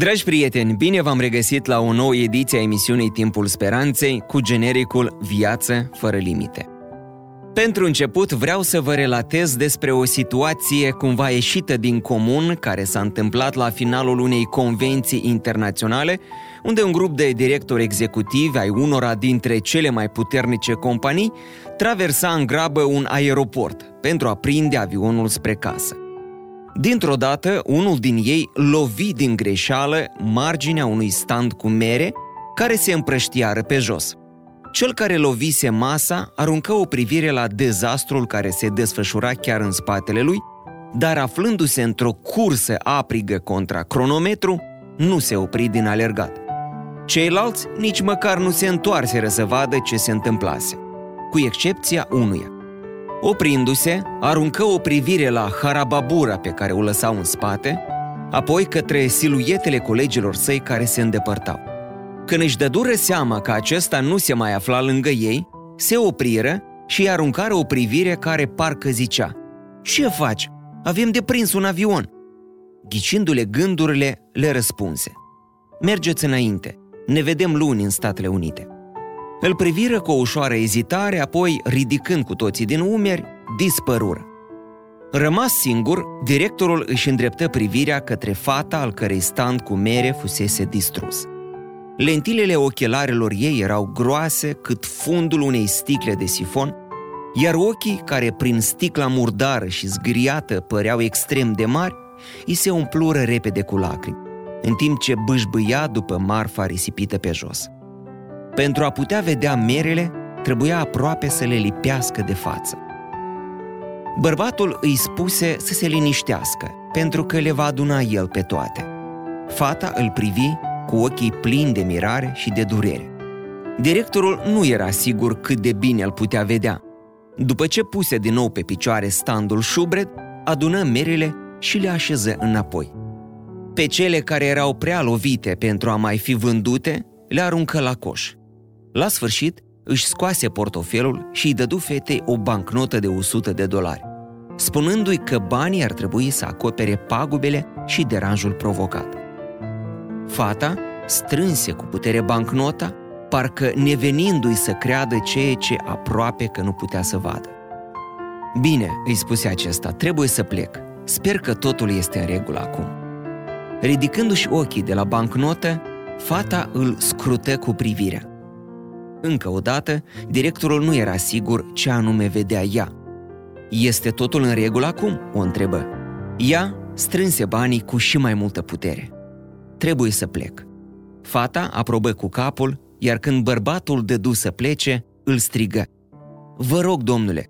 Dragi prieteni, bine v-am regăsit la o nouă ediție a emisiunii Timpul Speranței cu genericul Viață fără limite. Pentru început vreau să vă relatez despre o situație cumva ieșită din comun care s-a întâmplat la finalul unei convenții internaționale, unde un grup de directori executivi ai unora dintre cele mai puternice companii traversa în grabă un aeroport pentru a prinde avionul spre casă. Dintr-o dată, unul din ei lovi din greșeală marginea unui stand cu mere care se împrăștiară pe jos. Cel care lovise masa aruncă o privire la dezastrul care se desfășura chiar în spatele lui, dar aflându-se într-o cursă aprigă contra cronometru, nu se opri din alergat. Ceilalți nici măcar nu se întoarseră să vadă ce se întâmplase, cu excepția unuia. Oprindu-se, aruncă o privire la harababura pe care o lăsau în spate, apoi către siluetele colegilor săi care se îndepărtau. Când își dădură seama că acesta nu se mai afla lângă ei, se opriră și aruncară o privire care parcă zicea Ce faci? Avem de prins un avion!" Ghicindu-le gândurile, le răspunse Mergeți înainte, ne vedem luni în Statele Unite. Îl priviră cu o ușoară ezitare, apoi, ridicând cu toții din umeri, dispărură. Rămas singur, directorul își îndreptă privirea către fata al cărei stand cu mere fusese distrus. Lentilele ochelarelor ei erau groase cât fundul unei sticle de sifon, iar ochii, care prin sticla murdară și zgriată păreau extrem de mari, îi se umplură repede cu lacrimi, în timp ce bâșbâia după marfa risipită pe jos. Pentru a putea vedea merele, trebuia aproape să le lipească de față. Bărbatul îi spuse să se liniștească, pentru că le va aduna el pe toate. Fata îl privi cu ochii plini de mirare și de durere. Directorul nu era sigur cât de bine îl putea vedea. După ce puse din nou pe picioare standul șubred, adună merele și le așeză înapoi. Pe cele care erau prea lovite pentru a mai fi vândute, le aruncă la coș. La sfârșit, își scoase portofelul și îi dădu fetei o bancnotă de 100 de dolari, spunându-i că banii ar trebui să acopere pagubele și deranjul provocat. Fata strânse cu putere bancnota, parcă nevenindu-i să creadă ceea ce aproape că nu putea să vadă. Bine, îi spuse acesta, trebuie să plec. Sper că totul este în regulă acum. Ridicându-și ochii de la bancnotă, fata îl scrută cu privirea. Încă o dată, directorul nu era sigur ce anume vedea ea. Este totul în regulă acum?" o întrebă. Ea strânse banii cu și mai multă putere. Trebuie să plec. Fata aprobă cu capul, iar când bărbatul dădu să plece, îl strigă. Vă rog, domnule.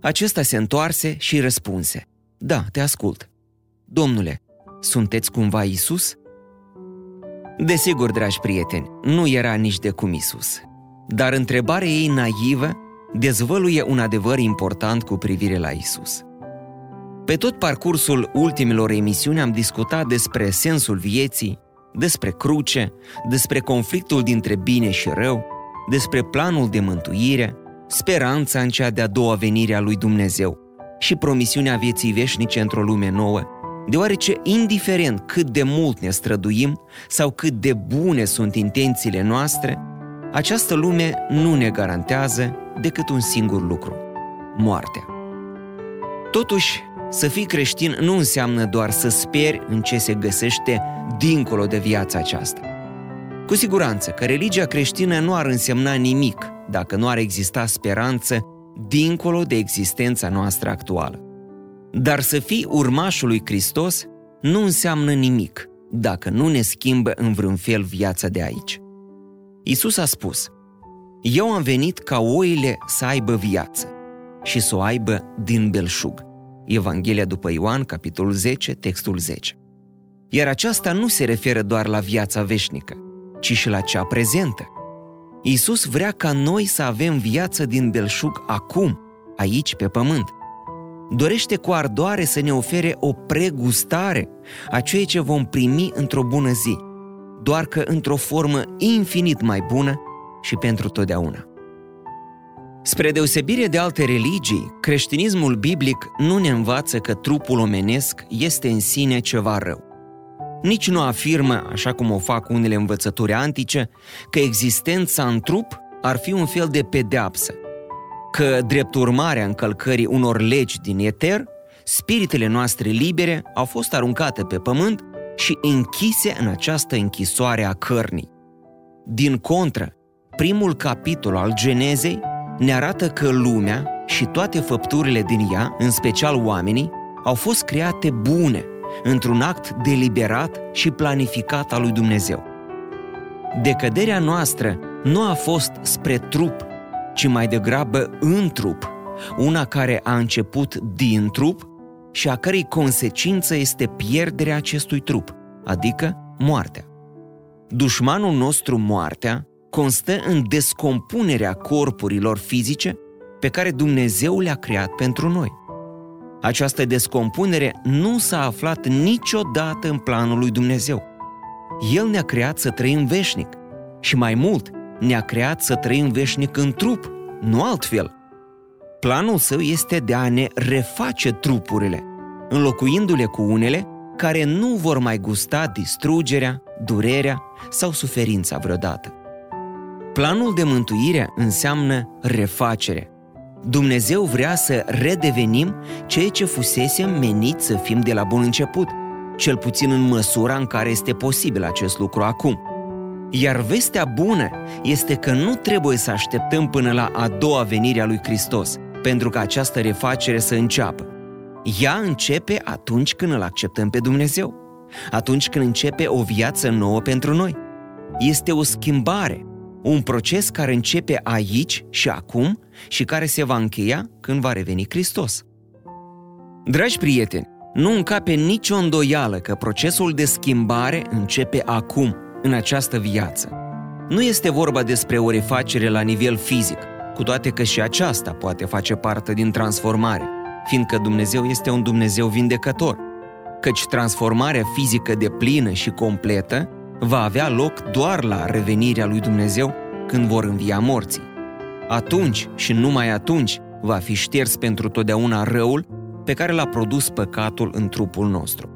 Acesta se întoarse și răspunse. Da, te ascult. Domnule, sunteți cumva Isus? Desigur, dragi prieteni, nu era nici de cum Isus. Dar întrebarea ei naivă dezvăluie un adevăr important cu privire la Isus. Pe tot parcursul ultimilor emisiuni am discutat despre sensul vieții, despre cruce, despre conflictul dintre bine și rău, despre planul de mântuire, speranța în cea de-a doua venire a lui Dumnezeu și promisiunea vieții veșnice într-o lume nouă, deoarece indiferent cât de mult ne străduim sau cât de bune sunt intențiile noastre, această lume nu ne garantează decât un singur lucru, moartea. Totuși, să fii creștin nu înseamnă doar să speri în ce se găsește dincolo de viața aceasta. Cu siguranță că religia creștină nu ar însemna nimic dacă nu ar exista speranță dincolo de existența noastră actuală. Dar să fii urmașul lui Hristos nu înseamnă nimic dacă nu ne schimbă în vreun fel viața de aici. Isus a spus, Eu am venit ca oile să aibă viață și să o aibă din belșug. Evanghelia după Ioan, capitolul 10, textul 10. Iar aceasta nu se referă doar la viața veșnică, ci și la cea prezentă. Iisus vrea ca noi să avem viață din belșug acum, aici pe pământ. Dorește cu ardoare să ne ofere o pregustare a ceea ce vom primi într-o bună zi, doar că într-o formă infinit mai bună și pentru totdeauna. Spre deosebire de alte religii, creștinismul biblic nu ne învață că trupul omenesc este în sine ceva rău. Nici nu afirmă, așa cum o fac unele învățături antice, că existența în trup ar fi un fel de pedeapsă, că, drept urmare a încălcării unor legi din eter, spiritele noastre libere au fost aruncate pe pământ și închise în această închisoare a cărnii. Din contră, primul capitol al Genezei ne arată că lumea și toate făpturile din ea, în special oamenii, au fost create bune, într-un act deliberat și planificat al lui Dumnezeu. Decăderea noastră nu a fost spre trup, ci mai degrabă în trup, una care a început din trup și a cărei consecință este pierderea acestui trup, adică moartea. Dușmanul nostru, moartea, constă în descompunerea corpurilor fizice pe care Dumnezeu le-a creat pentru noi. Această descompunere nu s-a aflat niciodată în planul lui Dumnezeu. El ne-a creat să trăim veșnic și mai mult, ne-a creat să trăim veșnic în trup, nu altfel. Planul său este de a ne reface trupurile, înlocuindu-le cu unele care nu vor mai gusta distrugerea, durerea sau suferința vreodată. Planul de mântuire înseamnă refacere. Dumnezeu vrea să redevenim ceea ce fusesem menit să fim de la bun început, cel puțin în măsura în care este posibil acest lucru acum. Iar vestea bună este că nu trebuie să așteptăm până la a doua venire a lui Hristos pentru ca această refacere să înceapă. Ea începe atunci când îl acceptăm pe Dumnezeu, atunci când începe o viață nouă pentru noi. Este o schimbare, un proces care începe aici și acum și care se va încheia când va reveni Hristos. Dragi prieteni, nu încape nicio îndoială că procesul de schimbare începe acum, în această viață. Nu este vorba despre o refacere la nivel fizic, cu toate că și aceasta poate face parte din transformare, fiindcă Dumnezeu este un Dumnezeu vindecător, căci transformarea fizică de plină și completă va avea loc doar la revenirea lui Dumnezeu când vor învia morții. Atunci și numai atunci va fi șters pentru totdeauna răul pe care l-a produs păcatul în trupul nostru.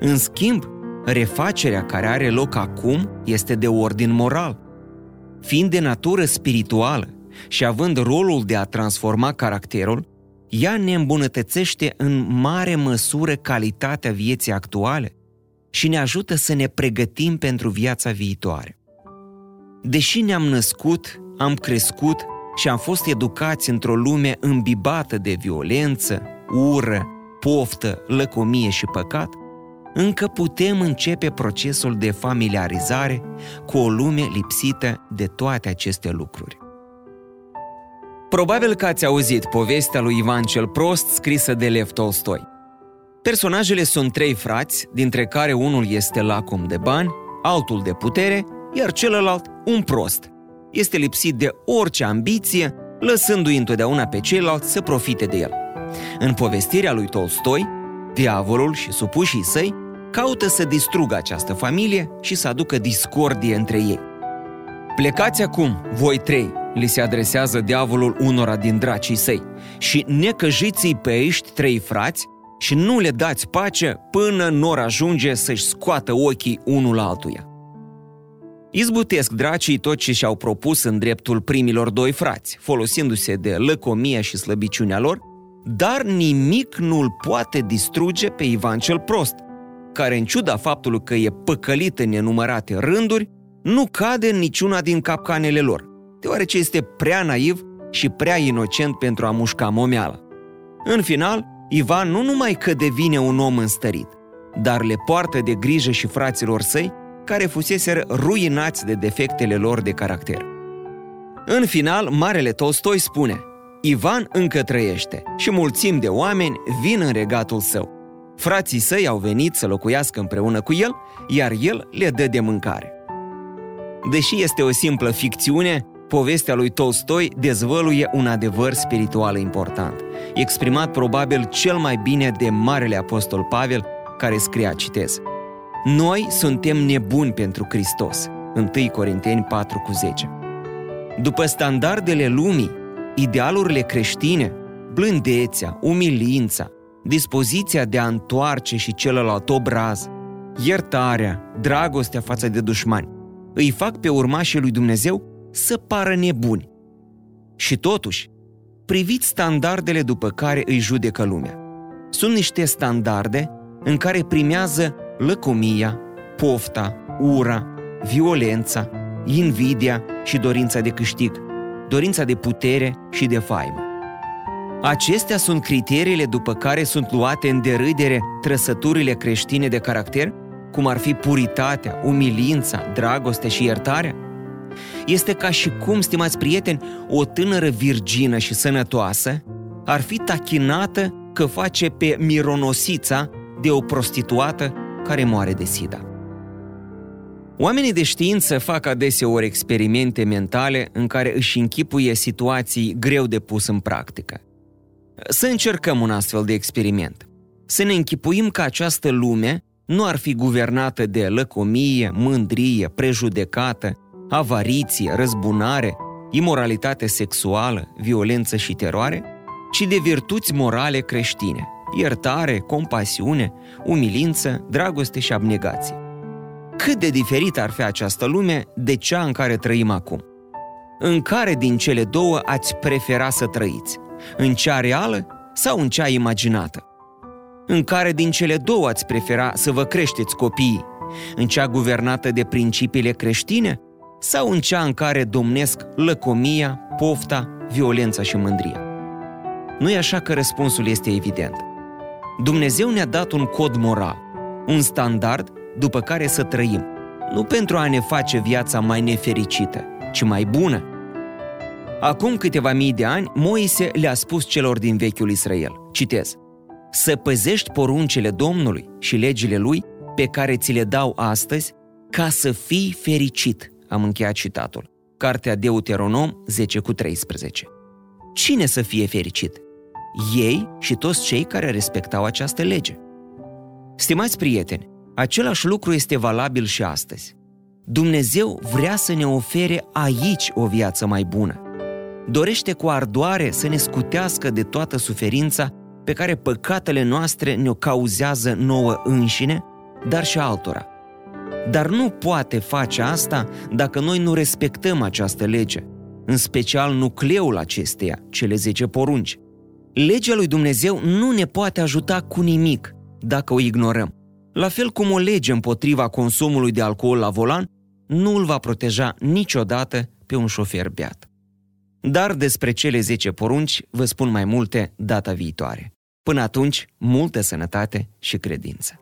În schimb, refacerea care are loc acum este de ordin moral. Fiind de natură spirituală și având rolul de a transforma caracterul, ea ne îmbunătățește în mare măsură calitatea vieții actuale și ne ajută să ne pregătim pentru viața viitoare. Deși ne-am născut, am crescut și am fost educați într-o lume îmbibată de violență, ură, poftă, lăcomie și păcat, încă putem începe procesul de familiarizare cu o lume lipsită de toate aceste lucruri. Probabil că ați auzit povestea lui Ivan cel Prost scrisă de Lev Tolstoi. Personajele sunt trei frați, dintre care unul este lacom de bani, altul de putere, iar celălalt un prost. Este lipsit de orice ambiție, lăsându-i întotdeauna pe ceilalți să profite de el. În povestirea lui Tolstoi, diavolul și supușii săi caută să distrugă această familie și să aducă discordie între ei. Plecați acum, voi trei, li se adresează diavolul unora din dracii săi, și necăjiți pe aici trei frați și nu le dați pace până nor ajunge să-și scoată ochii unul altuia. Izbutesc dracii tot ce și-au propus în dreptul primilor doi frați, folosindu-se de lăcomia și slăbiciunea lor, dar nimic nu-l poate distruge pe Ivan cel Prost, care în ciuda faptului că e păcălit în nenumărate rânduri, nu cade în niciuna din capcanele lor, deoarece este prea naiv și prea inocent pentru a mușca momeala. În final, Ivan nu numai că devine un om înstărit, dar le poartă de grijă și fraților săi care fuseseră ruinați de defectele lor de caracter. În final, Marele Tolstoi spune Ivan încă trăiește și mulțimi de oameni vin în regatul său. Frații săi au venit să locuiască împreună cu el, iar el le dă de mâncare. Deși este o simplă ficțiune, povestea lui Tolstoi dezvăluie un adevăr spiritual important, exprimat probabil cel mai bine de Marele Apostol Pavel, care scria, citez, Noi suntem nebuni pentru Hristos, 1 Corinteni 4 cu 10. După standardele lumii, idealurile creștine, blândețea, umilința, dispoziția de a întoarce și celălalt obraz, iertarea, dragostea față de dușmani, îi fac pe urmașii lui Dumnezeu să pară nebuni. Și totuși, priviți standardele după care îi judecă lumea. Sunt niște standarde în care primează lăcomia, pofta, ura, violența, invidia și dorința de câștig, dorința de putere și de faimă. Acestea sunt criteriile după care sunt luate în derâdere trăsăturile creștine de caracter, cum ar fi puritatea, umilința, dragostea și iertarea? Este ca și cum, stimați prieteni, o tânără virgină și sănătoasă ar fi tachinată că face pe mironosița de o prostituată care moare de sida. Oamenii de știință fac adeseori experimente mentale în care își închipuie situații greu de pus în practică. Să încercăm un astfel de experiment. Să ne închipuim că această lume nu ar fi guvernată de lăcomie, mândrie, prejudecată, avariție, răzbunare, imoralitate sexuală, violență și teroare, ci de virtuți morale creștine, iertare, compasiune, umilință, dragoste și abnegație. Cât de diferită ar fi această lume de cea în care trăim acum? În care din cele două ați prefera să trăiți? În cea reală sau în cea imaginată? În care din cele două ați prefera să vă creșteți copiii? În cea guvernată de principiile creștine sau în cea în care domnesc lăcomia, pofta, violența și mândria? Nu e așa că răspunsul este evident. Dumnezeu ne-a dat un cod moral, un standard după care să trăim, nu pentru a ne face viața mai nefericită, ci mai bună. Acum câteva mii de ani, Moise le-a spus celor din vechiul Israel, citez, să păzești poruncile Domnului și legile Lui pe care ți le dau astăzi, ca să fii fericit. Am încheiat citatul. Cartea Deuteronom 10 cu 13. Cine să fie fericit? Ei și toți cei care respectau această lege. Stimați prieteni, același lucru este valabil și astăzi. Dumnezeu vrea să ne ofere aici o viață mai bună. Dorește cu ardoare să ne scutească de toată suferința pe care păcatele noastre ne-o cauzează nouă înșine, dar și altora. Dar nu poate face asta dacă noi nu respectăm această lege, în special nucleul acesteia, cele 10 porunci. Legea lui Dumnezeu nu ne poate ajuta cu nimic dacă o ignorăm. La fel cum o lege împotriva consumului de alcool la volan nu îl va proteja niciodată pe un șofer beat. Dar despre cele 10 porunci vă spun mai multe data viitoare. Până atunci, multă sănătate și credință.